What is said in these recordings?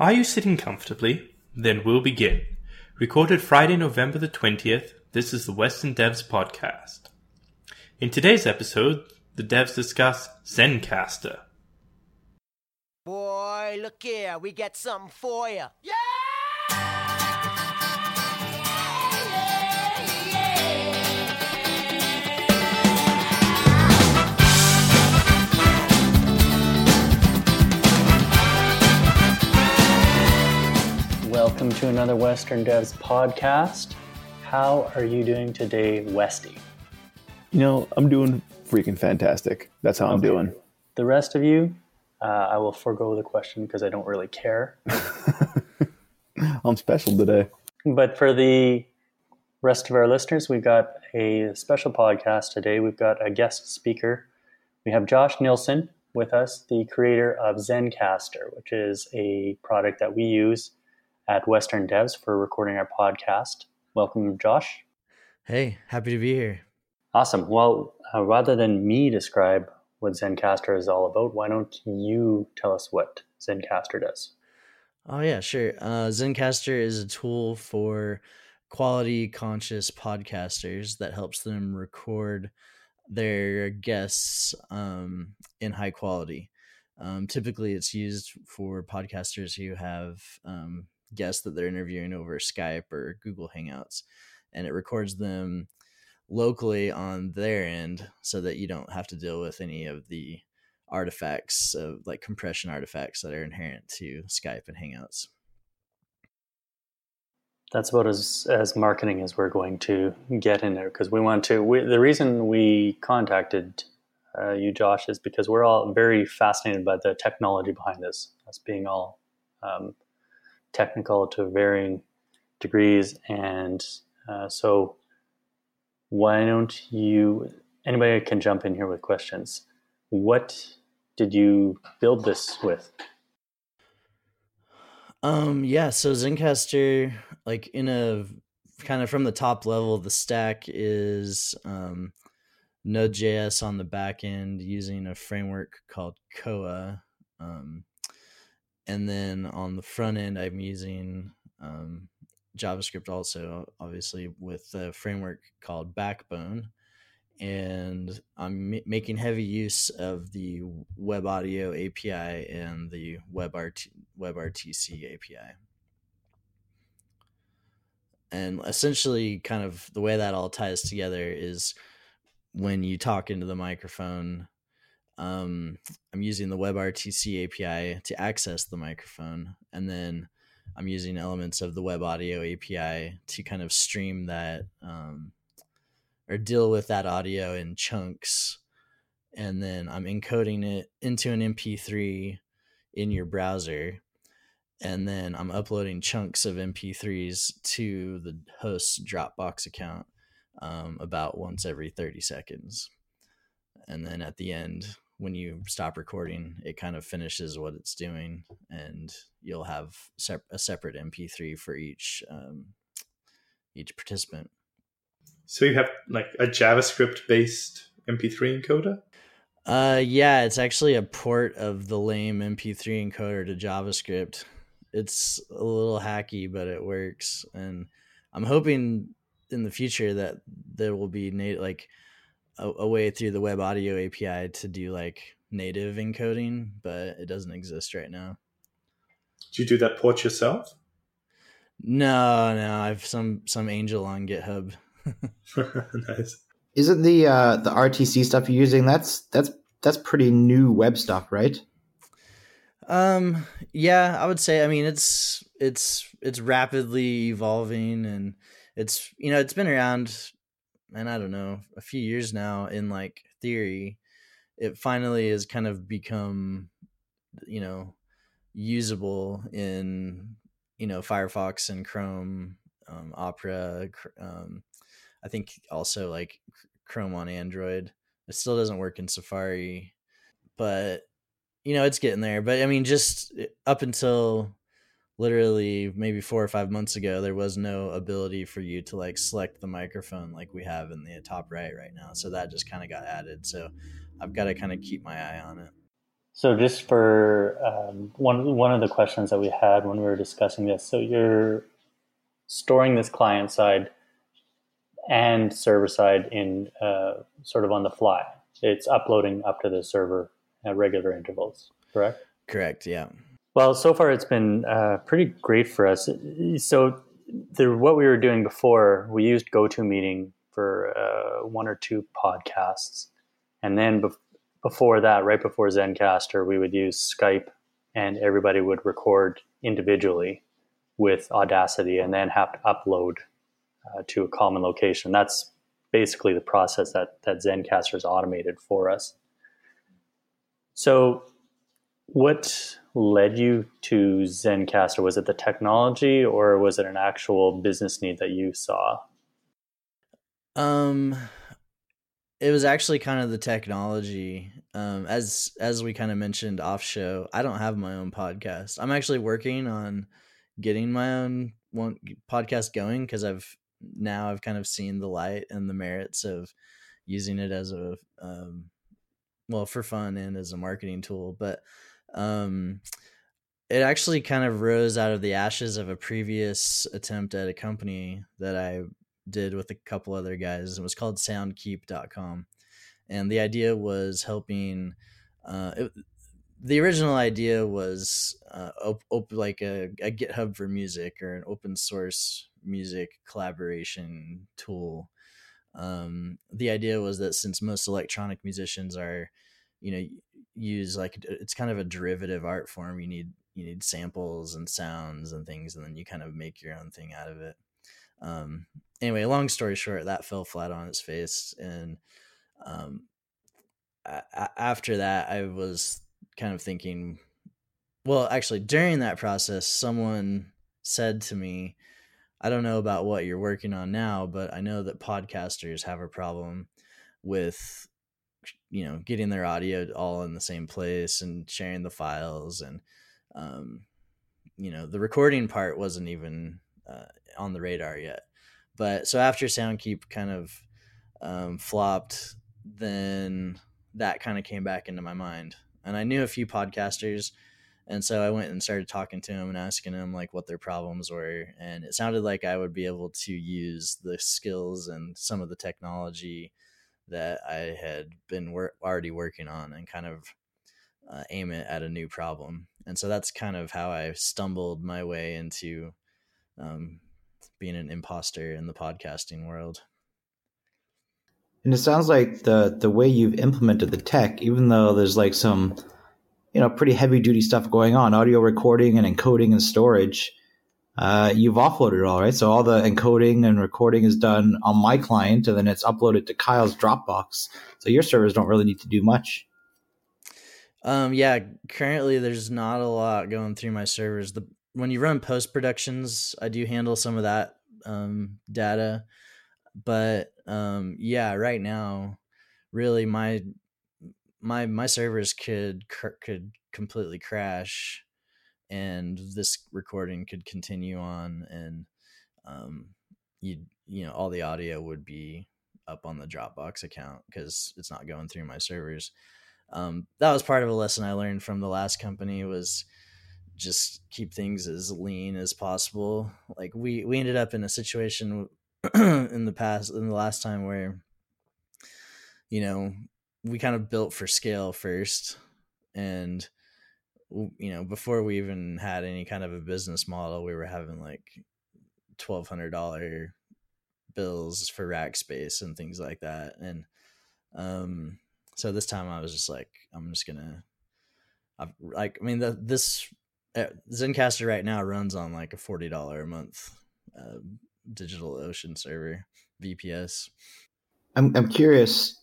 Are you sitting comfortably? Then we'll begin. Recorded Friday, November the 20th, this is the Western Devs Podcast. In today's episode, the devs discuss Zencastr. Boy, look here, we got something for you. Welcome to another Western Devs podcast. How are you doing today, Westy? You know, I'm doing freaking fantastic. That's how I'm doing. The rest of you, uh, I will forego the question because I don't really care. I'm special today. But for the rest of our listeners, we've got a special podcast today. We've got a guest speaker. We have Josh Nielsen with us, the creator of Zencastr, which is a product that we use at Western Devs for recording our podcast. Welcome, Josh. Hey, happy to be here. Awesome. Well, uh, rather than me describe what Zencastr is all about, why don't you tell us what Zencastr does? Oh yeah, sure. Uh, Zencastr is a tool for quality conscious podcasters that helps them record their guests um, in high quality. Um, typically, it's used for podcasters who have um, guests that they're interviewing over Skype or Google Hangouts, and it records them locally on their end so that you don't have to deal with any of the artifacts of like compression artifacts that are inherent to Skype and Hangouts. That's about as, as marketing as we're going to get in there because we want to. We, the reason we contacted uh, you, Josh, is because we're all very fascinated by the technology behind this, us being all um, technical to varying degrees. And uh, so, why don't you, anybody can jump in here with questions. What did you build this with? Um yeah, so Zencastr like in a kind of from the top level the stack is um Node.js on the back end using a framework called Koa. Um, and then on the front end, I'm using um, JavaScript also, obviously, with a framework called Backbone. And I'm ma- making heavy use of the Web Audio API and the WebRT, WebRTC API. And essentially, kind of the way that all ties together is when you talk into the microphone um, i'm using the webrtc api to access the microphone and then i'm using elements of the web audio api to kind of stream that um, or deal with that audio in chunks and then i'm encoding it into an mp3 in your browser and then i'm uploading chunks of mp3s to the host's dropbox account um, about once every 30 seconds. And then at the end, when you stop recording, it kind of finishes what it's doing, and you'll have sep- a separate MP3 for each um, each participant. So you have like a JavaScript based MP3 encoder? Uh, yeah, it's actually a port of the lame MP3 encoder to JavaScript. It's a little hacky, but it works, and I'm hoping in the future that there will be native like a, a way through the web audio API to do like native encoding, but it doesn't exist right now. Do you do that port yourself? No, no, I've some some angel on GitHub. nice. Isn't the uh, the RTC stuff you're using that's that's that's pretty new web stuff, right? Um, yeah, I would say. I mean, it's it's it's rapidly evolving, and it's you know it's been around, and I don't know, a few years now in like theory. It finally has kind of become, you know, usable in you know Firefox and Chrome, um, Opera. Um, I think also like Chrome on Android. It still doesn't work in Safari, but you know it's getting there. But I mean, just eh, up until literally maybe four or five months ago, there was no ability for you to like select the microphone like we have in the top right right now. So that just kind of got added. So I've got to kind of keep my eye on it. So just for um, one one of the questions that we had when we were discussing this, so you're storing this client side and server side in uh, sort of on the fly. It's uploading up to the server at regular intervals, correct? Correct. Yeah. Well, so far it's been uh, pretty great for us. So, the, what we were doing before, we used GoToMeeting for uh, one or two podcasts, and then bef- before that, right before Zencastr, we would use Skype, and everybody would record individually with Audacity, and then have to upload uh, to a common location. That's basically the process that that Zencastr has automated for us. So, what led you to Zencastr? Was it the technology, or was it an actual business need that you saw? Um, it was actually kind of the technology. Um, as as we kind of mentioned off show, I don't have my own podcast. I'm actually working on getting my own one podcast going because I've now I've kind of seen the light and the merits of using it as a um, well for fun and as a marketing tool. But um, it actually kind of rose out of the ashes of a previous attempt at a company that I did with a couple other guys. It was called soundkeep.com. And the idea was helping, uh, it, the original idea was uh, op- op- like a, a GitHub for music or an open source music collaboration tool. Um, the idea was that since most electronic musicians are, you know, use like it's kind of a derivative art form. You need you need samples and sounds and things, and then you kind of make your own thing out of it. Um, anyway, long story short, that fell flat on its face, and um, a- after that, I was kind of thinking. Well, actually, during that process, someone said to me, I don't know about what you're working on now, but I know that podcasters have a problem with you know getting their audio all in the same place and sharing the files and um, you know the recording part wasn't even uh, on the radar yet. But so after soundkeep kind of um, flopped then that kind of came back into my mind. And i knew a few podcasters and so i went and started talking to them and asking them like what their problems were and it sounded like i would be able to use the skills and some of the technology that I had been wor- already working on and kind of uh, aim it at a new problem. And so that's kind of how I stumbled my way into um, being an imposter in the podcasting world. And it sounds like the the way you've implemented the tech, even though there's like some, you know, pretty heavy duty stuff going on, audio recording and encoding and storage, uh, you've offloaded it all, right? So all the encoding and recording is done on my client, and then it's uploaded to Kyle's Dropbox. So your servers don't really need to do much. Um, yeah, currently there's not a lot going through my servers. The when you run post productions, I do handle some of that um, data, but um, yeah, right now, really my my my servers could could completely crash and this recording could continue on and um you you know all the audio would be up on the dropbox account because it's not going through my servers. Um that was part of a lesson i learned from the last company was just keep things as lean as possible. Like we we ended up in a situation in the past in the last time where you know we kind of built for scale first and you know, before we even had any kind of a business model, we were having like twelve hundred dollar bills for rack space and things like that. And um, so this time I was just like, I'm just gonna, I've, like, I mean, the, this uh, Zencastr right now runs on like a forty dollar a month uh, digital ocean server VPS. I'm I'm curious.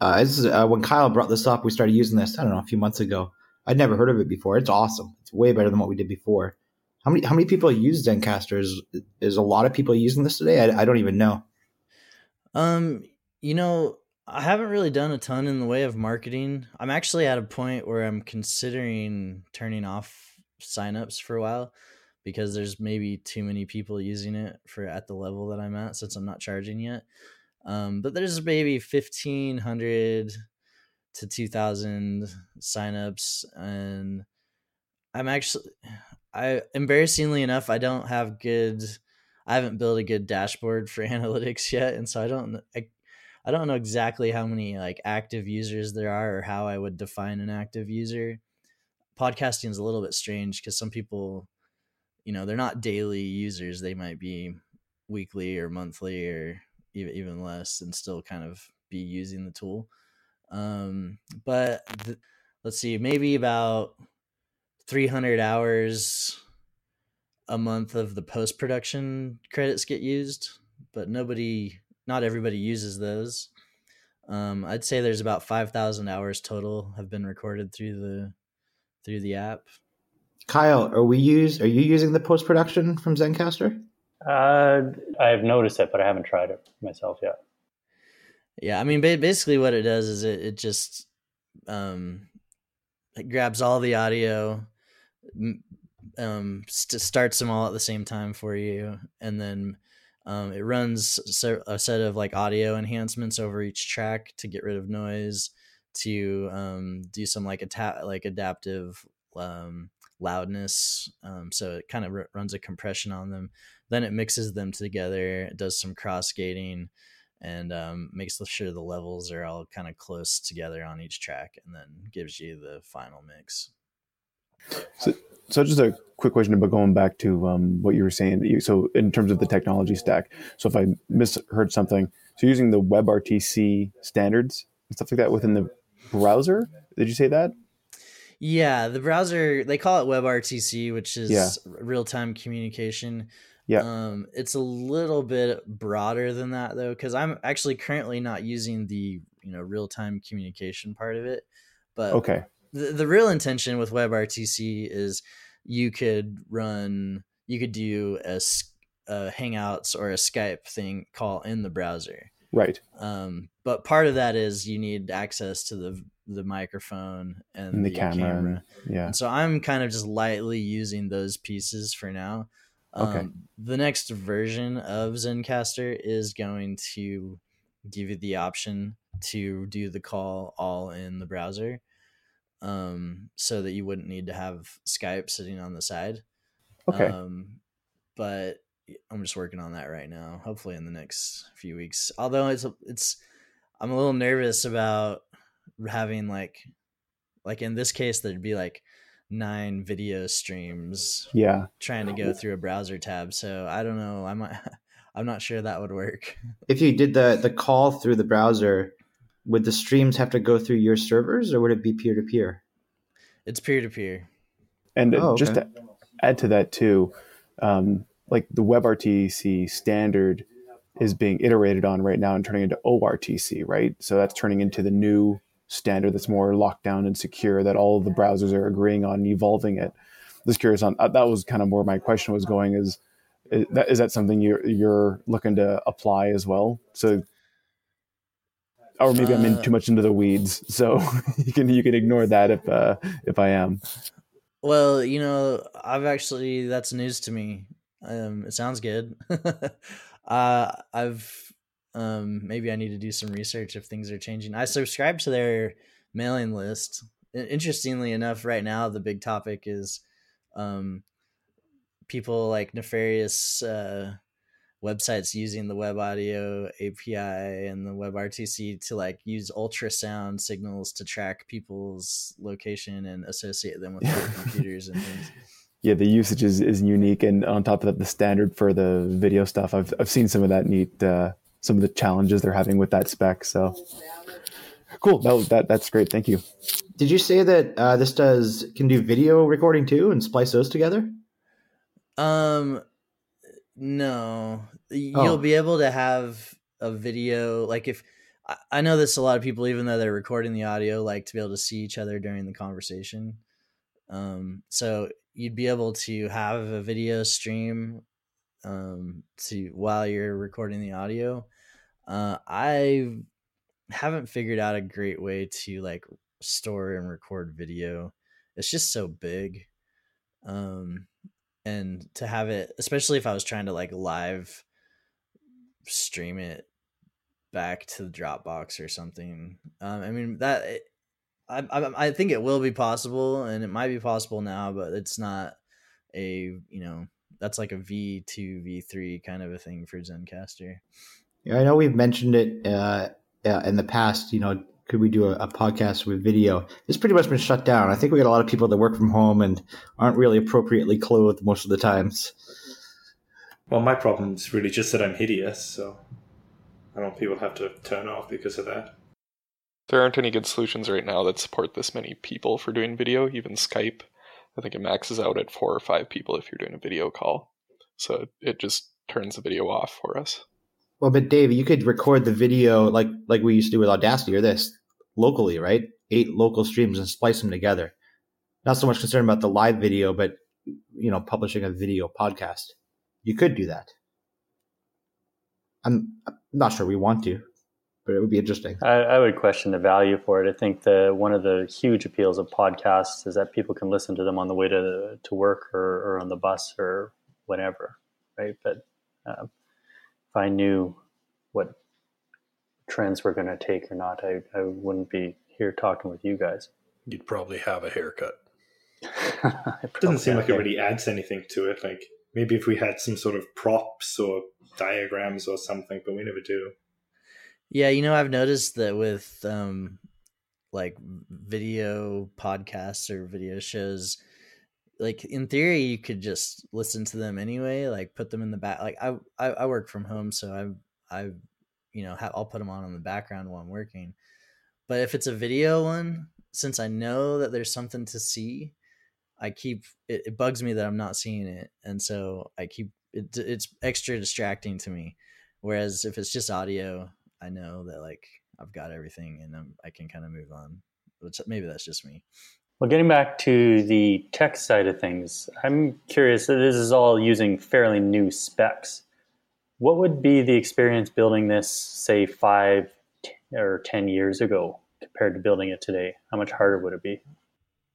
Uh, is, uh, when Kyle brought this up, we started using this. I don't know a few months ago I'd never heard of it before. It's awesome. It's way better than what we did before. How many how many people use Zencastr? Is, is a lot of people using this today? I, I don't even know. Um, you know, I haven't really done a ton in the way of marketing. I'm actually at a point where I'm considering turning off signups for a while because there's maybe too many people using it for at the level that I'm at since I'm not charging yet. Um, but there's maybe 1500 to 2000 signups and i'm actually i embarrassingly enough i don't have good i haven't built a good dashboard for analytics yet and so i don't I, I don't know exactly how many like active users there are or how i would define an active user. Podcasting is a little bit strange because some people you know they're not daily users. They might be weekly or monthly or even, even less and still kind of be using the tool um, but th- let's see, maybe about 300 hours a month of the post production credits get used, but nobody, not everybody uses those. Um, I'd say there's about 5,000 hours total have been recorded through the through the app. Kyle, are we use are you using the post production from Zencastr? Uh, I've noticed it, but I haven't tried it myself yet. Yeah, I mean, basically, what it does is it it just um, it grabs all the audio, um, st- starts them all at the same time for you, and then um, it runs a set of like audio enhancements over each track to get rid of noise, to um, do some like atta- like adaptive um, loudness. Um, so it kind of r- runs a compression on them. Then it mixes them together. It does some cross gating and um, makes sure the levels are all kind of close together on each track and then gives you the final mix. So, so just a quick question about going back to um, what you were saying so in terms of the technology stack so if i misheard something so using the webrtc standards and stuff like that within the browser did you say that? Yeah the browser they call it webrtc which is yeah. real-time communication yeah. Um, it's a little bit broader than that though, because I'm actually currently not using the you know real time communication part of it. But okay, the, the real intention with WebRTC is you could run, you could do a, a Hangouts or a Skype thing call in the browser. Right. Um, but part of that is you need access to the the microphone and, and the, the, camera. camera. Yeah. And so I'm kind of just lightly using those pieces for now. Okay. Um, the next version of Zencastr is going to give you the option to do the call all in the browser, um, so that you wouldn't need to have Skype sitting on the side. Okay. Um, but I'm just working on that right now. Hopefully in the next few weeks. Although it's it's, I'm a little nervous about having like, like in this case, there'd be like nine video streams yeah. trying to go through a browser tab so i don't know i might i'm not sure that would work. If you did the the call through the browser would the streams have to go through your servers or would it be peer-to-peer? It's peer-to-peer. And oh, okay. just to add to that too um, like the webrtc standard is being iterated on right now and turning into ortc right? So that's turning into the new standard that's more locked down and secure that all of the browsers are agreeing on evolving it. Just curious on uh, that was kind of where my question was going is is that, is that something you're you're looking to apply as well? So or maybe uh, I'm in uh, too much into the weeds, so you can you can ignore that if uh, if I am. Well, you know, I've actually that's news to me. Um, it sounds good. uh, I've um, maybe I need to do some research if things are changing. I subscribe to their mailing list. Interestingly enough, right now the big topic is um, people like nefarious uh, websites using the web audio API and the WebRTC to like use ultrasound signals to track people's location and associate them with their computers and things. Yeah, the usage is, is unique, and on top of that, the standard for the video stuff. I've I've seen some of that neat uh, some of the challenges they're having with that spec. So cool. That, that that's great. Thank you. Did you say that uh, this does can do video recording too and splice those together? Um, no. You'll oh. be able to have a video like if I know this a lot of people, even though they're recording the audio, like to be able to see each other during the conversation. Um, so you'd be able to have a video stream um, to while you're recording the audio. Uh, I haven't figured out a great way to like store and record video. It's just so big. Um, and to have it, especially if I was trying to like live stream it back to the Dropbox or something. Um, I mean that it, I, I, I think it will be possible, and it might be possible now, but it's not a you know that's like a V two V three kind of a thing for Zencastr. Yeah, I know we've mentioned it uh, in the past. You know, could we do a, a, podcast with video? It's pretty much been shut down. I think we got a lot of people that work from home and aren't really appropriately clothed most of the times. Well, my problem is really just that I'm hideous, so I don't want people have to turn off because of that. There aren't any good solutions right now that support this many people for doing video, even Skype. I think it maxes out at four or five people if you're doing a video call. So it just turns the video off for us. Well, but Dave, you could record the video like like we used to do with Audacity or this locally, right? Eight local streams and splice them together. Not so much concerned about the live video, but you know, publishing a video podcast. You could do that. I'm, I'm not sure we want to, but it would be interesting. I, I, would question the value for it. I think the one of the huge appeals of podcasts is that people can listen to them on the way to to work or, or on the bus or whatever, right? But uh, if I knew what trends were going to take or not, I, I wouldn't be here talking with you guys. You'd probably have a haircut. it doesn't seem like it really adds anything to it. Like maybe if we had some sort of props or diagrams or something, but we never do. Yeah, you know, I've noticed that with um like video podcasts or video shows, like in theory you could just listen to them anyway, like put them in the back. Like I I, I work from home, so I I you know I'll put them on in the background while I'm working. But if it's a video one, since I know that there's something to see, I keep it, it bugs me that I'm not seeing it, and so I keep it, it's extra distracting to me. Whereas if it's just audio, I know that like I've got everything and I'm, I can kind of move on. Which maybe that's just me. Well, getting back to the tech side of things, I'm curious. This is all using fairly new specs. What would be the experience building this, say, five or ten years ago compared to building it today? How much harder would it be?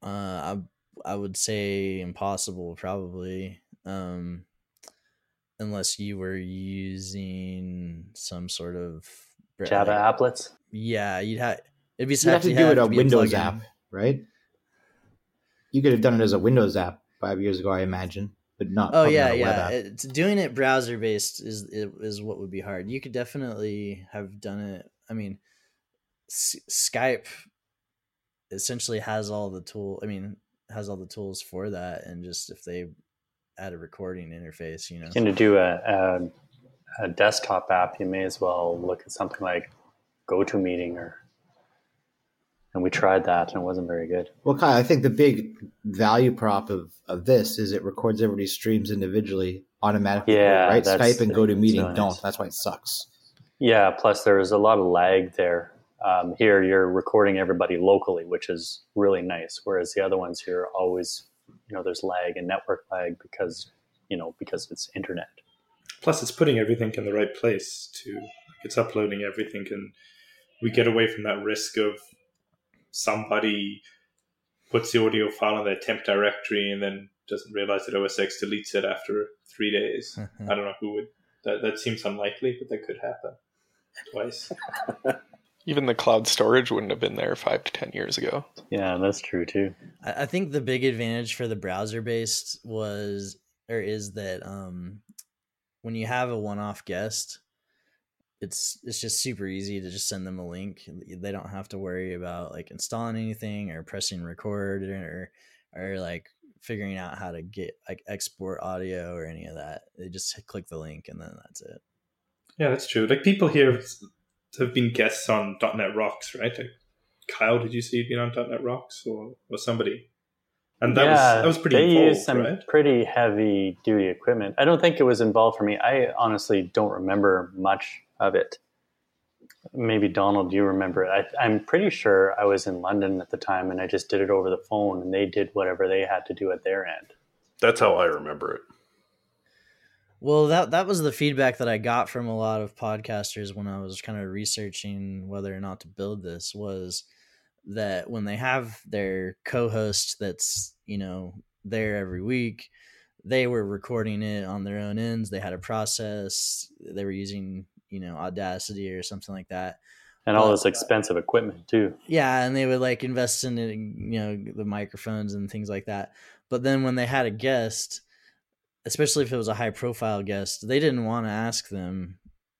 Uh, I I would say impossible, probably. Um, unless you were using some sort of Java like, applets. Yeah, you'd have. It'd be you'd have to do it a Windows app, right? You could have done it as a Windows app five years ago, I imagine, but not. Oh yeah, yeah. It's, doing it browser based is is what would be hard. You could definitely have done it. I mean, S- Skype essentially has all the tool. I mean, has all the tools for that, and just if they add a recording interface, you know. Going to do a, a, a desktop app, you may as well look at something like GoToMeeting or. And we tried that, and it wasn't very good. Well, Kyle, I think the big value prop of, of this is it records everybody's streams individually automatically. Yeah, right. Skype and GoToMeeting don't. That's why it sucks. Yeah. Plus, there's a lot of lag there. Um, here, you're recording everybody locally, which is really nice. Whereas the other ones, here are always you know there's lag and network lag because you know because it's internet. Plus, it's putting everything in the right place too. Like it's uploading everything, and we get away from that risk of somebody puts the audio file in their temp directory and then doesn't realize that OS X deletes it after three days. I don't know who would. That that seems unlikely, but that could happen twice. Even the cloud storage wouldn't have been there five to ten years ago. Yeah, that's true too. I think the big advantage for the browser based was or is that um, when you have a one off guest, it's it's just super easy to just send them a link. They don't have to worry about like installing anything or pressing record or or like figuring out how to get like export audio or any of that. They just click the link and then that's it. Yeah, that's true. Like people here have been guests on .NET Rocks, right? Like Kyle, did you see being on .NET Rocks or, or somebody? And that yeah, was that was pretty. They involved, used some right? pretty heavy duty equipment. I don't think it was involved for me. I honestly don't remember much of it. Maybe Donald, you remember it? I, I'm pretty sure I was in London at the time, and I just did it over the phone, and they did whatever they had to do at their end. That's how I remember it. Well, that that was the feedback that I got from a lot of podcasters when I was kind of researching whether or not to build this was that when they have their co-host that's, you know, there every week, they were recording it on their own ends. They had a process. They were using, you know, Audacity or something like that. and all this expensive equipment too. yeah and they would like invest in it, you know the microphones and things like that but then when they had a guest especially if it was a high profile guest they didn't want to ask them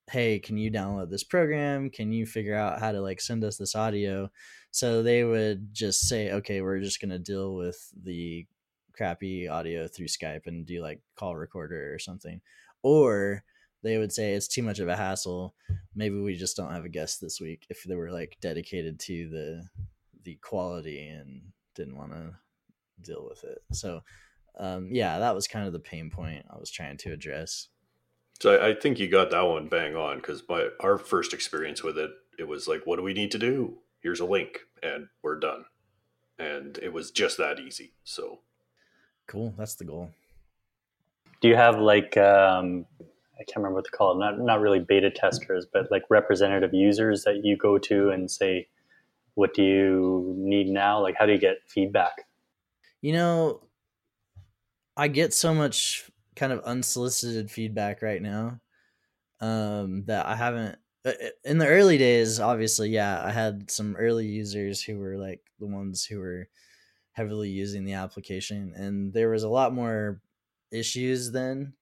hey can you download this program? Can you figure out how to like send us this audio? So they would just say okay we're just going to deal with the crappy audio through skype and do like call recorder or something. Or they would say it's too much of a hassle. Maybe we just don't have a guest this week if they were like dedicated to the the quality and didn't want to deal with it. So um yeah that was kind of the pain point i was trying to address So I, I think you got that one bang on because my our first experience with it, it was like, what do we need to do? Here's a link, and we're done. And it was just that easy. So cool that's the goal Do you have like um, I can't remember what they call it. Not not really beta testers, but like representative users that you go to and say, "What do you need now?" Like, how do you get feedback? you know i get so much kind of unsolicited feedback right now um that i haven't uh, in the early days obviously yeah i had some early users who were like the ones who were heavily using the application and there was a lot more issues then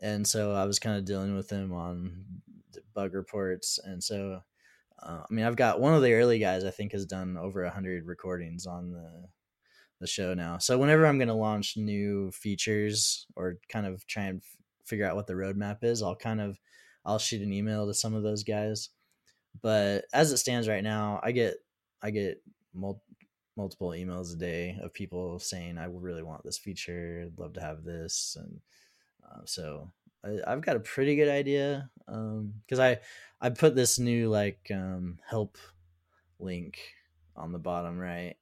and so i was kind of dealing with them on bug reports and so uh, i mean i've got one of the early guys i think has done over 100 recordings on the the show now. So whenever I'm going to launch new features or kind of try and f- figure out what the roadmap is, I'll kind of I'll shoot an email to some of those guys. But as it stands right now, I get I get mul- multiple emails a day of people saying I really want this feature, love to have this, and uh, so I, I've got a pretty good idea because I I put this new like um, help link on the bottom right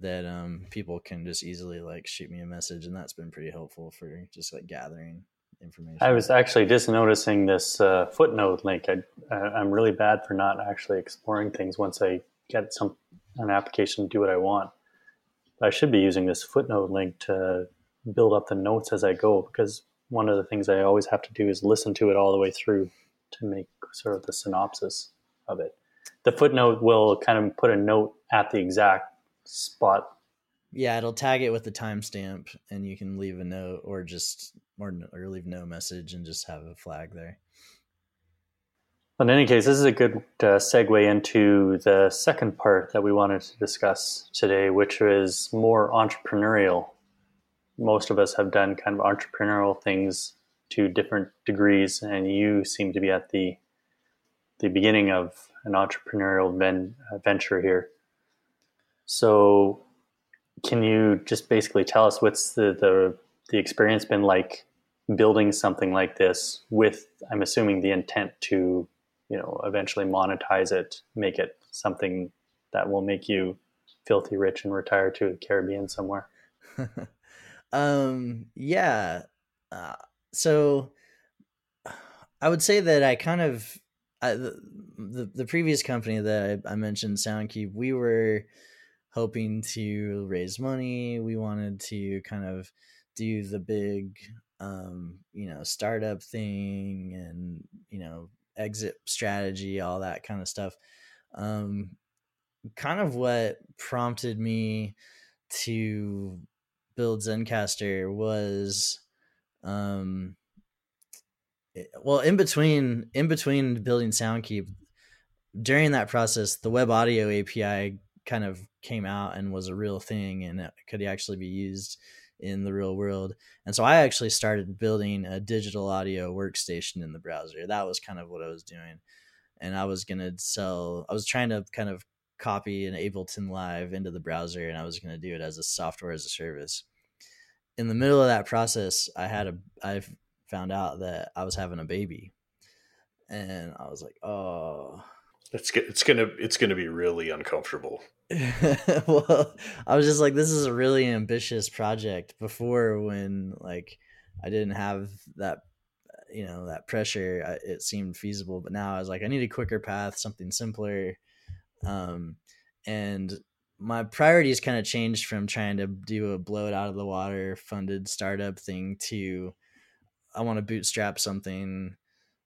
that um people can just easily like shoot me a message and that's been pretty helpful for just like gathering information I was actually just noticing this uh, footnote link. I, I'm really bad for not actually exploring things once I get some an application to do what I want. I should be using this footnote link to build up the notes as I go because one of the things I always have to do is listen to it all the way through to make sort of the synopsis of it. The footnote will kind of put a note at the exact spot. yeah it'll tag it with the timestamp and you can leave a note or just or, or leave no message and just have a flag there In any case, this is a good uh, segue into the second part that we wanted to discuss today, which is more entrepreneurial. Most of us have done kind of entrepreneurial things to different degrees, and you seem to be at the the beginning of an entrepreneurial ven- uh, venture here. So, can you just basically tell us what's the, the the experience been like building something like this with, I'm assuming, the intent to you know eventually monetize it make it something that will make you filthy rich and retire to the caribbean somewhere? Um yeah uh, so i would say that i kind of I, the, the previous company that I, I mentioned soundkeep we were hoping to raise money. We wanted to kind of do the big um you know startup thing and you know exit strategy all that kind of stuff. Um kind of what prompted me to build Zencastr was um well in between in between building soundkeep during that process the web audio api kind of came out and was a real thing and it could actually be used in the real world. And so i actually started building a digital audio workstation in the browser. That was kind of what i was doing. And i was going to sell i was trying to kind of copy an ableton live into the browser and i was going to do it as a software as a service. In the middle of that process i had a i found out that i was having a baby. And i was like oh it's it's gonna it's gonna be really uncomfortable. well, I was just like, this is a really ambitious project. Before, when like I didn't have that, you know, that pressure, I, it seemed feasible. But now I was like, I need a quicker path, something simpler. Um, and my priorities kind of changed from trying to do a blow it out of the water funded startup thing to I want to bootstrap something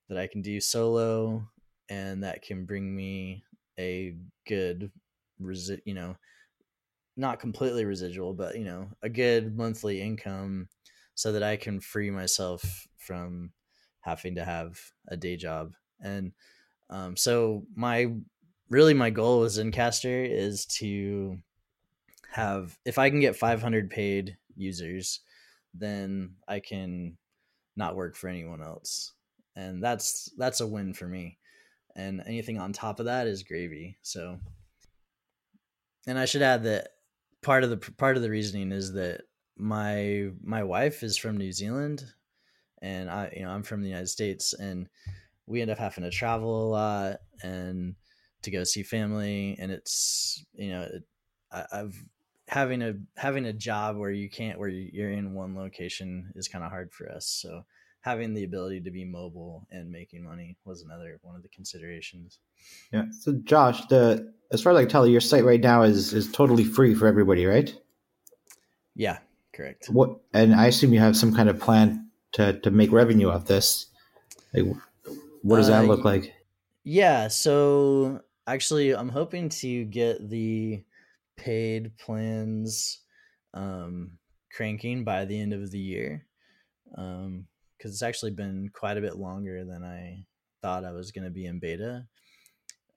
that I can do solo and that can bring me a good resi- you know not completely residual but you know a good monthly income so that i can free myself from having to have a day job and um, so my really my goal with Zencastr is to have if I can get 500 paid users, then I can not work for anyone else, and that's that's a win for me. And anything on top of that is gravy. So, and I should add that part of the part of the reasoning is that my my wife is from New Zealand, and I you know I'm from the United States, and we end up having to travel a lot and to go see family and it's you know it, I, i've having a having a job where you can't where you're in one location is kind of hard for us so having the ability to be mobile and making money was another one of the considerations. Yeah. So josh the as far as i can tell your site right now is is totally free for everybody right? Yeah correct. What and i assume you have some kind of plan to to make revenue off this. Like what does that uh, look like? Yeah, so actually, I'm hoping to get the paid plans um, cranking by the end of the year because it's actually been quite a bit longer than I thought I was going to be in beta.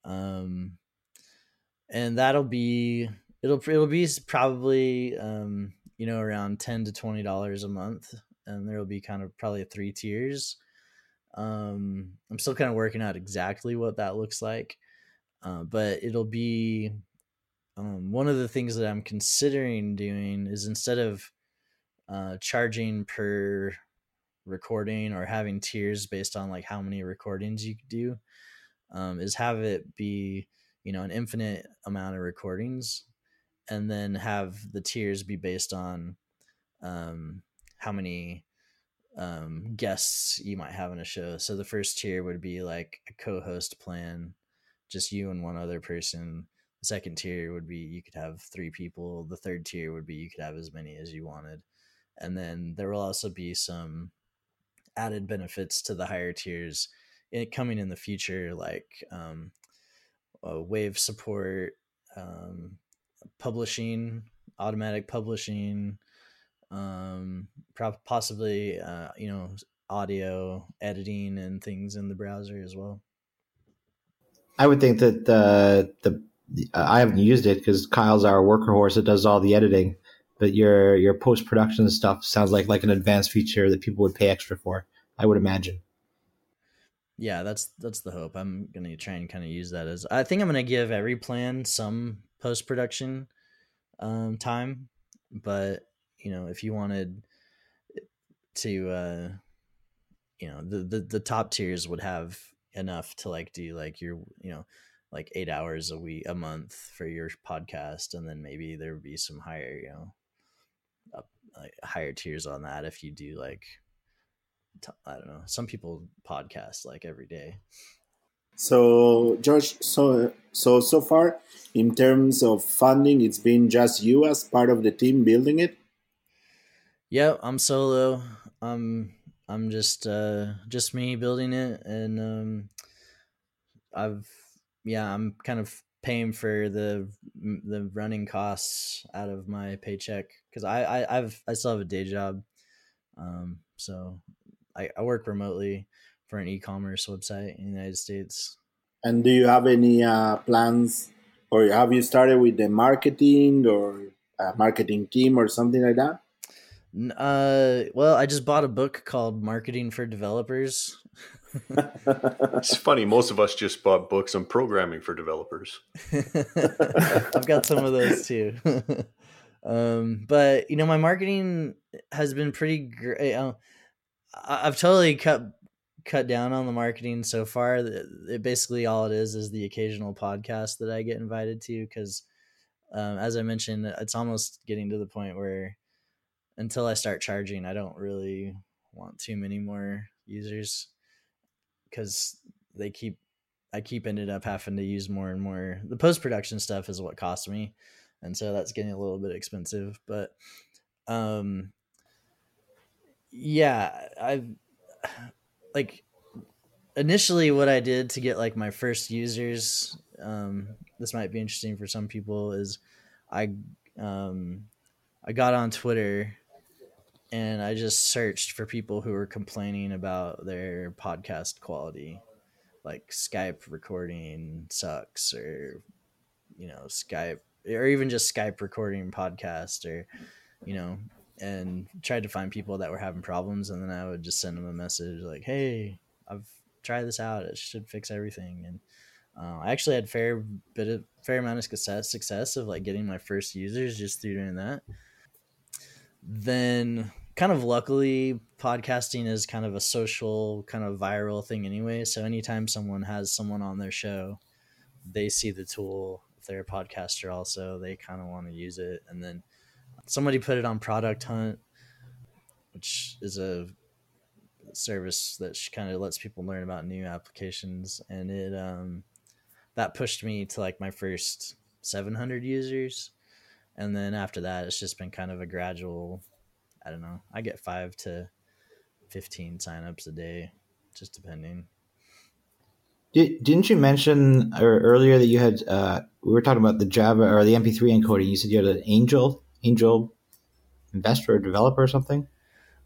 Um, and that'll be it'll it'll be probably um, you know around ten to twenty dollars a month, and there'll be kind of probably three tiers. Um, I'm still kind of working out exactly what that looks like, uh, but it'll be um, one of the things that I'm considering doing is instead of uh, charging per recording or having tiers based on like how many recordings you do, um, is have it be you know an infinite amount of recordings, and then have the tiers be based on um, how many um, guests you might have in a show. So the first tier would be like a co-host plan, just you and one other person. The second tier would be you could have three people. The third tier would be you could have as many as you wanted. And then there will also be some added benefits to the higher tiers in, coming in the future, like um, wave support, um, publishing, automatic publishing, um, possibly uh, you know audio editing and things in the browser as well. I would think that the the I haven't used it because Kyle's our worker horse that does all the editing, but your your post production stuff sounds like like an advanced feature that people would pay extra for. I would imagine. Yeah, that's that's the hope. I'm gonna try and kind of use that as. I think I'm gonna give every plan some post production um, time, but you know, if you wanted to, uh, you know, the, the, the top tiers would have enough to like do like your, you know, like eight hours a week, a month for your podcast. And then maybe there would be some higher, you know, like higher tiers on that. If you do like, I don't know, some people podcast like every day. So, George, so so so far, in terms of funding, it's been just you as part of the team building it. Yeah, I'm solo. I'm I'm just uh just me building it and um I've yeah, I'm kind of paying for the the running costs out of my paycheck cuz I, I I've I still have a day job. Um so I I work remotely for an e-commerce website in the United States. And do you have any uh plans or have you started with the marketing or a marketing team or something like that? Uh, well, I just bought a book called Marketing for Developers. it's funny. Most of us just bought books on programming for developers. I've got some of those too. um, but you know, my marketing has been pretty great. Uh, I've totally cut cut down on the marketing so far. It basically all it is is the occasional podcast that I get invited to because, um, as I mentioned, it's almost getting to the point where until I start charging, I don't really want too many more users because they keep I keep ended up having to use more and more. The post production stuff is what cost me, and so that's getting a little bit expensive. But um, yeah, I've like initially what I did to get like my first users, um, this might be interesting for some people, is I um, I got on Twitter and I just searched for people who were complaining about their podcast quality, like Skype recording sucks, or you know Skype, or even just Skype recording podcast, or you know, and tried to find people that were having problems, and then I would just send them a message like, "Hey, I've tried this out. It should fix everything." And uh, I actually had fair bit of fair amount of success success of like getting my first users just through doing that. Then, kind of luckily, podcasting is kind of a social, kind of viral thing anyway. So anytime someone has someone on their show, they see the tool. If they're a podcaster, also they kind of want to use it, and then somebody put it on Product Hunt, which is a service that kind of lets people learn about new applications, and it um, that pushed me to like my first 700 users, and then after that, it's just been kind of a gradual. I don't know. I get five to 15 signups a day, just depending. Did, didn't you mention earlier that you had uh, we were talking about the Java or the MP3 encoding? You said you had an Angel angel investor or developer or something?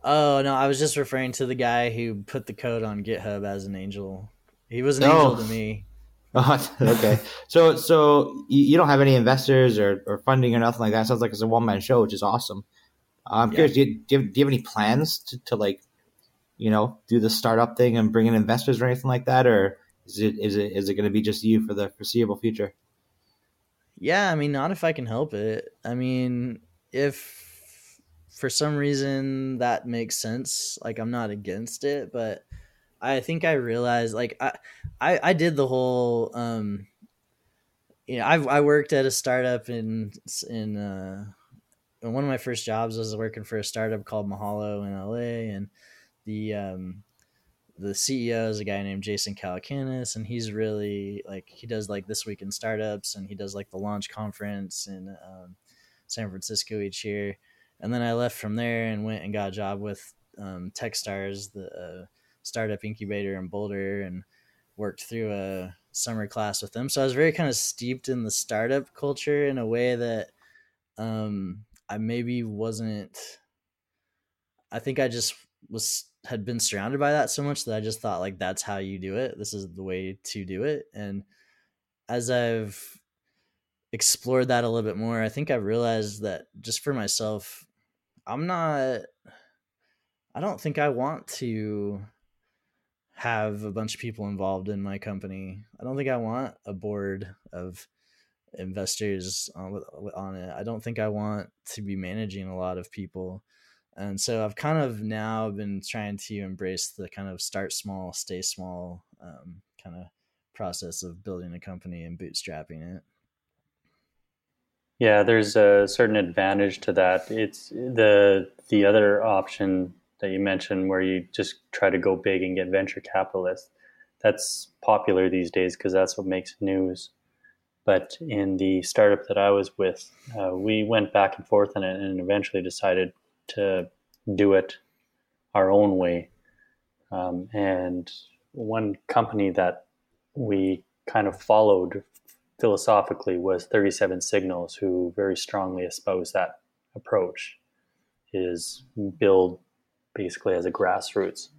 Oh no, I was just referring to the guy who put the code on GitHub as an angel. He was an oh. angel to me. Oh, okay. so so you don't have any investors or, or funding or nothing like that. Sounds like it's a one man show, which is awesome. I'm yeah. curious. Do you, do you, have, do you have any plans to, to like, you know, do the startup thing and bring in investors or anything like that, or is it is it is it going to be just you for the foreseeable future? Yeah, I mean, not if I can help it. I mean, if for some reason that makes sense, like I'm not against it, but I think I realized like I I, I did the whole um you know, I I worked at a startup in in uh one of my first jobs was working for a startup called Mahalo in LA and the um the CEO is a guy named Jason Calacanis, and he's really like he does like this week in startups, and he does like the launch conference in um, San Francisco each year. And then I left from there and went and got a job with um, TechStars, the uh, startup incubator in Boulder, and worked through a summer class with them. So I was very kind of steeped in the startup culture in a way that um, I maybe wasn't. I think I just was had been surrounded by that so much that I just thought like that's how you do it. This is the way to do it. And as I've explored that a little bit more, I think I've realized that just for myself, I'm not I don't think I want to have a bunch of people involved in my company. I don't think I want a board of investors on, on it. I don't think I want to be managing a lot of people and so I've kind of now been trying to embrace the kind of start small, stay small um, kind of process of building a company and bootstrapping it. Yeah, there's a certain advantage to that. It's the the other option that you mentioned where you just try to go big and get venture capitalists. That's popular these days because that's what makes news. But in the startup that I was with, uh, we went back and forth on it and eventually decided to do it our own way. Um, and one company that we kind of followed philosophically was 37 Signals, who very strongly espouse that approach, is build basically as a grassroots.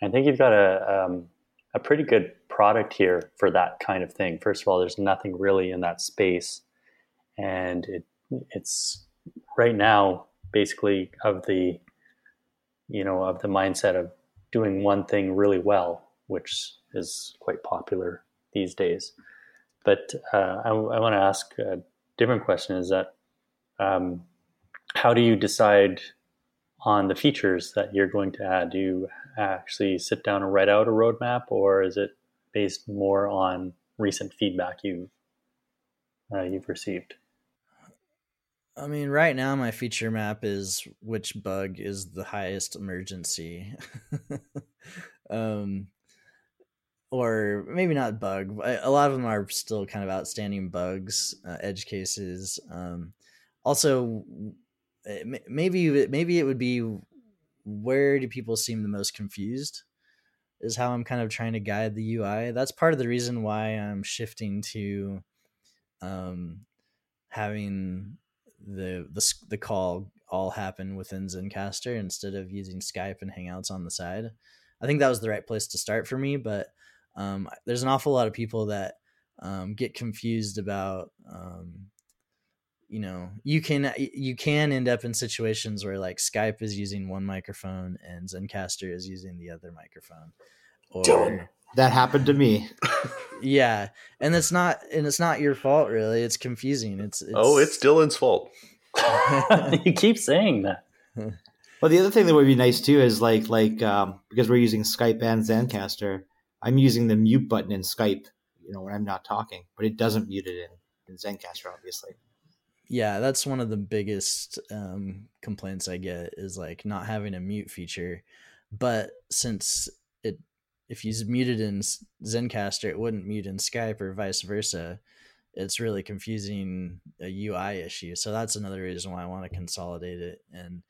I think you've got a, um, a pretty good product here for that kind of thing. First of all, there's nothing really in that space. And it, it's right now basically of the you know of the mindset of doing one thing really well which is quite popular these days but uh, I, I want to ask a different question is that um, how do you decide on the features that you're going to add do you actually sit down and write out a roadmap or is it based more on recent feedback you've uh, you've received I mean, right now my feature map is which bug is the highest emergency. um or maybe not bug. A lot of them are still kind of outstanding bugs, uh, edge cases. Um also maybe maybe it would be where do people seem the most confused is how I'm kind of trying to guide the UI. That's part of the reason why I'm shifting to um, having the the the call all happen within Zencastr instead of using Skype and Hangouts on the side. I think that was the right place to start for me, but um, there's an awful lot of people that um, get confused about um, you know you can you can end up in situations where like Skype is using one microphone and Zencastr is using the other microphone. Or Done. that happened to me. yeah, and it's not and it's not your fault really. It's confusing. It's, it's oh, it's Dylan's fault. you keep saying that. Well, the other thing that would be nice too is like like um, because we're using Skype and Zencastr, I'm using the mute button in Skype, you know, when I'm not talking, but it doesn't mute it in, in Zencastr, obviously. Yeah, that's one of the biggest um, complaints I get is like not having a mute feature. But since it, if you muted in Zencastr, it wouldn't mute in Skype or vice versa. It's really confusing a UI issue. So that's another reason why I want to consolidate it and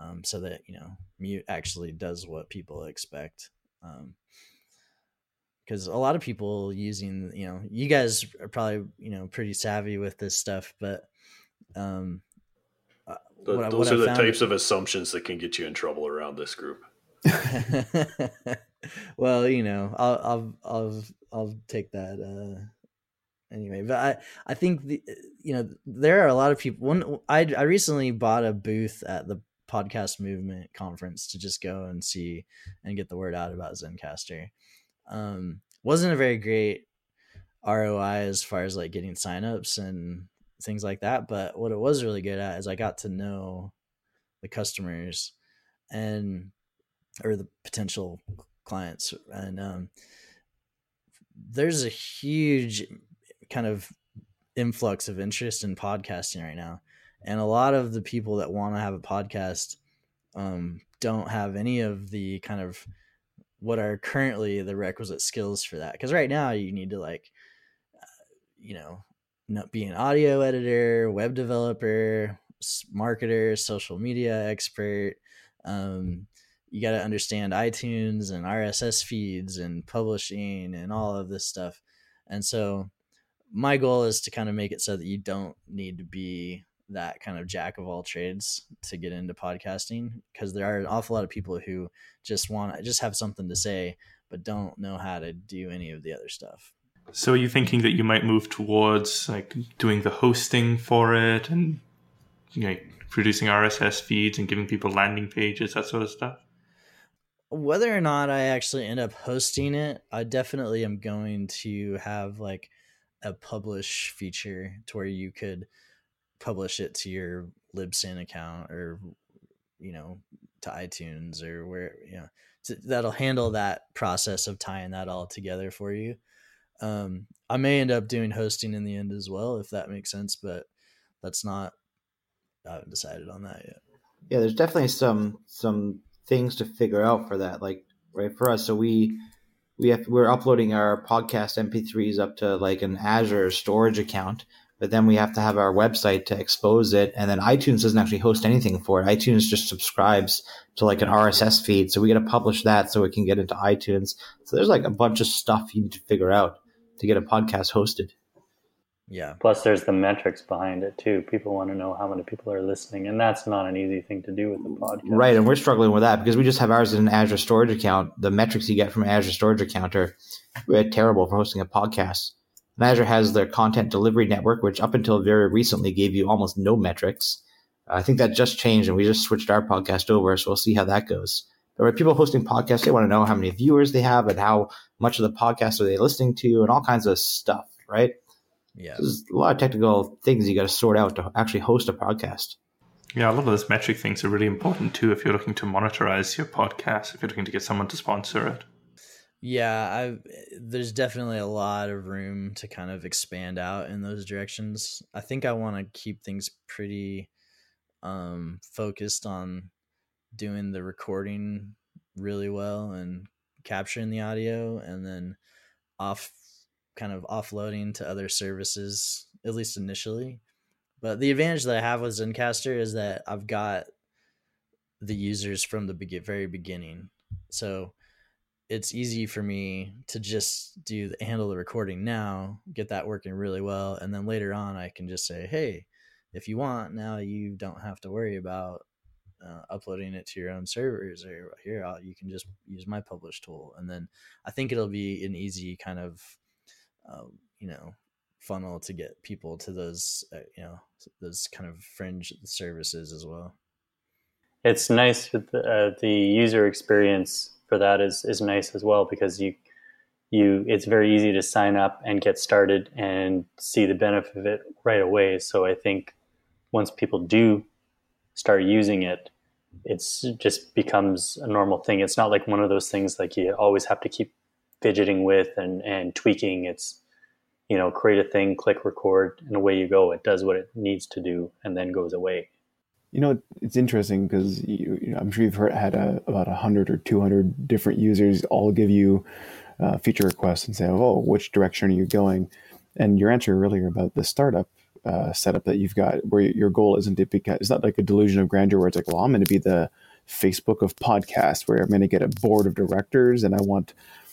um, so that you know mute actually does what people expect. Um, because a lot of people using you know you guys are probably you know pretty savvy with this stuff but um uh, the, what, those what are the types of assumptions that can get you in trouble around this group well you know i'll i'll i'll, I'll take that uh anyway but i i think the you know there are a lot of people one i i recently bought a booth at the podcast movement conference to just go and see and get the word out about Zencastr. um, wasn't a very great ROI as far as like getting signups and things like that. But what it was really good at is I got to know the customers and or the potential clients and um, there's a huge kind of influx of interest in podcasting right now and a lot of the people that want to have a podcast um, don't have any of the kind of what are currently the requisite skills for that because right now you need to like uh, you know be an audio editor web developer marketer social media expert. Um, you got to understand itunes and rss feeds and publishing and all of this stuff. And so my goal is to kind of make it so that you don't need to be that kind of jack of all trades to get into podcasting because there are an awful lot of people who just want to just have something to say but don't know how to do any of the other stuff. So are you thinking that you might move towards like doing the hosting for it and you know producing RSS feeds and giving people landing pages that sort of stuff? Whether or not I actually end up hosting it, I definitely am going to have like a publish feature to where you could publish it to your libsyn account or you know to itunes or where you know that'll handle that process of tying that all together for you um i may end up doing hosting in the end as well if that makes sense but that's not i haven't decided on that yet yeah there's definitely some some things to figure out for that like right for us so we we have we're uploading our podcast mp3s up to like an azure storage account but then we have to have our website to expose it. And then iTunes doesn't actually host anything for it. iTunes just subscribes to like an RSS feed. So we got to publish that so it can get into iTunes. So there's like a bunch of stuff you need to figure out to get a podcast hosted. Yeah. Plus, there's the metrics behind it too. People want to know how many people are listening, and that's not an easy thing to do with the podcast. Right, and we're struggling with that because we just have ours in an Azure storage account. The metrics you get from an Azure storage account are terrible for hosting a podcast. And Azure has their content delivery network, which up until very recently gave you almost no metrics. I think that just changed and we just switched our podcast over. So we'll see how that goes. But when people hosting podcasts, they want to know how many viewers they have and how much of the podcast are they listening to and all kinds of stuff, right? Yeah. There's a lot of technical things you got to sort out to actually host a podcast. Yeah, a lot of those metric things are really important too if you're looking to monetize your podcast, if you're looking to get someone to sponsor it. Yeah, I there's definitely a lot of room to kind of expand out in those directions. I think I want to keep things pretty um focused on doing the recording really well and capturing the audio and then off kind of offloading to other services at least initially. But the advantage that I have with Zencastr is that I've got the users from the very beginning. So it's easy for me to just do the, handle the recording now, get that working really well, and then later on I can just say, "Hey, if you want, now you don't have to worry about uh, uploading it to your own servers or here I'll, you can just use my publish tool." And then I think it'll be an easy kind of uh, you know funnel to get people to those uh, you know those kind of fringe services as well. It's nice with the, uh, the user experience for that is is nice as well because you you it's very easy to sign up and get started and see the benefit of it right away. So I think once people do start using it, it's just becomes a normal thing. It's not like one of those things like you always have to keep fidgeting with and, and tweaking. It's you know, create a thing, click record, and away you go. It does what it needs to do and then goes away. You know, it's interesting because you, you know, I'm sure you've heard had a, about 100 or 200 different users all give you uh, feature requests and say, oh, which direction are you going? And your answer earlier about the startup uh, setup that you've got, where your goal isn't to become, it's not like a delusion of grandeur where it's like, well, I'm going to be the Facebook of podcasts, where I'm going to get a board of directors and I want,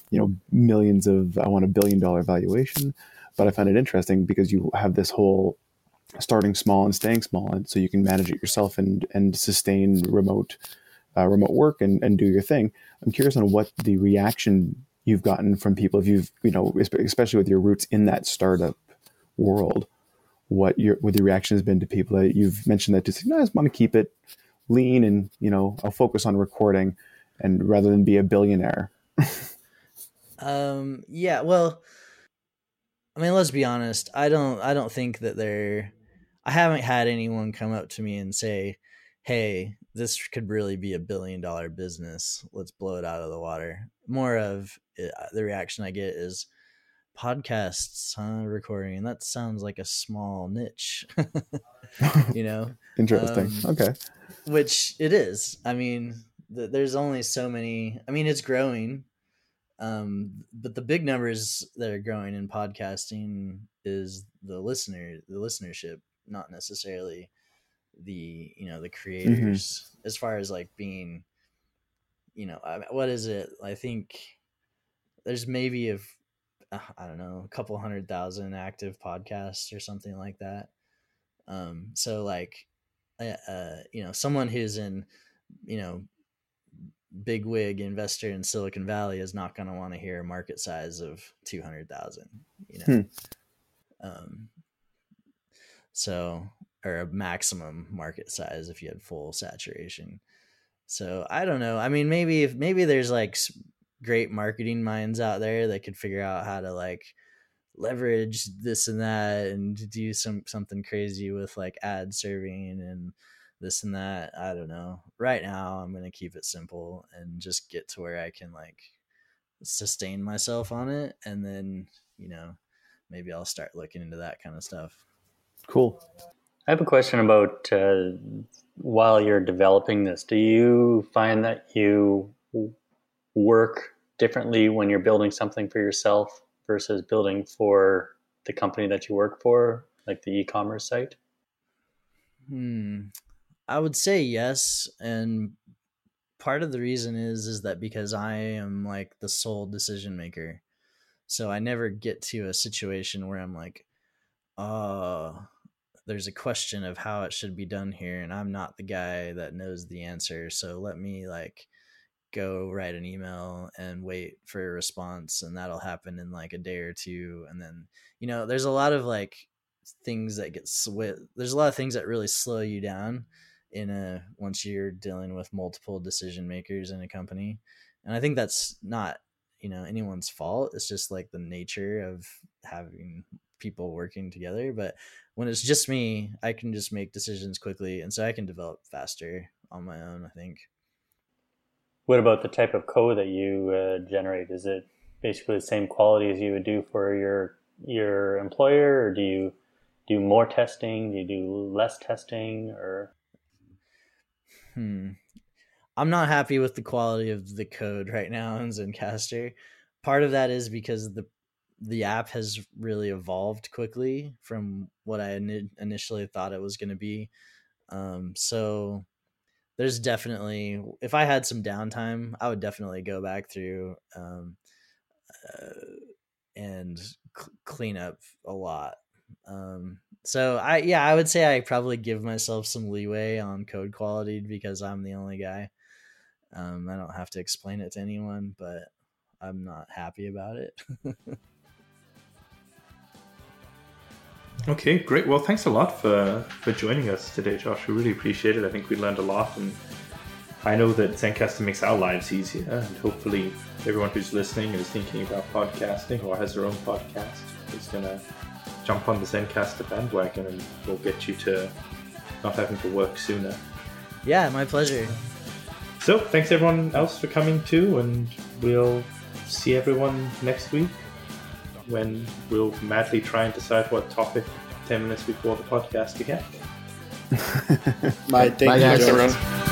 you know, millions of, I want a billion dollar valuation but I find it interesting because you have this whole starting small and staying small, and so you can manage it yourself and and sustain remote uh, remote work and and do your thing. I'm curious on what the reaction you've gotten from people if you've you know especially with your roots in that startup world what your what the reaction has been to people that you've mentioned that just no, I just want to keep it lean and you know I'll focus on recording and rather than be a billionaire. um yeah, well I mean, let's be honest. I don't. I don't think that they're. I haven't had anyone come up to me and say, "Hey, this could really be a billion dollar business. Let's blow it out of the water." More of uh, the reaction I get is podcasts, huh? Recording. That sounds like a small niche. you know. Interesting. Um, okay. Which it is. I mean, th- there's only so many. I mean, it's growing um, but the big numbers that are growing in podcasting is the listener, the listenership, not necessarily the you know the mm-hmm. creators. Mm-hmm. As far as like being, you know, what is it? I think there's maybe a uh, I don't know a couple hundred thousand active podcasts or something like that. Um, so like, uh, uh you know, someone who's in you know big wig investor in Silicon Valley is not going to want to hear a market size of 200,000, you know? Hmm. Um, so, or a maximum market size if you had full saturation. So I don't know. I mean, maybe if maybe there's like great marketing minds out there that could figure out how to like leverage this and that and do some something crazy with like ad serving and this and that. I don't know. Right now, I'm going to keep it simple and just get to where I can like sustain myself on it. And then, you know, maybe I'll start looking into that kind of stuff. Cool. I have a question about uh, while you're developing this, do you find that you work differently when you're building something for yourself versus building for the company that you work for, like the e commerce site? Hmm. I would say yes, and part of the reason is is that because I am like the sole decision maker. So I never get to a situation where I'm like, oh, there's a question of how it should be done here, and I'm not the guy that knows the answer. So let me like go write an email and wait for a response, and that'll happen in like a day or two. And then, you know, there's a lot of like things that get sw- there's a lot of things that really slow you down in a once you're dealing with multiple decision makers in a company and i think that's not you know anyone's fault it's just like the nature of having people working together but when it's just me i can just make decisions quickly and so i can develop faster on my own i think what about the type of code that you uh, generate is it basically the same quality as you would do for your your employer or do you do more testing do you do less testing or Hmm. I'm not happy with the quality of the code right now in Zencastr. Part of that is because the the app has really evolved quickly from what I initially thought it was going to be. Um, so there's definitely if I had some downtime, I would definitely go back through um, uh, and c- clean up a lot. Um, so I yeah, I would say I probably give myself some leeway on code quality because I'm the only guy. Um, I don't have to explain it to anyone, but I'm not happy about it. Okay, great. Well, thanks a lot for for joining us today, Josh. We really appreciate it. I think we learned a lot, and I know that Zencastr makes our lives easier. And hopefully, everyone who's listening and is thinking about podcasting or has their own podcast is gonna jump on the Zencastr bandwagon, and we'll get you to not having to work sooner. yeah, my pleasure. So, thanks everyone else for coming too, and we'll see everyone next week when we'll madly try and decide what topic 10 minutes before the podcast again. Bye. Thank Bye, you, everyone.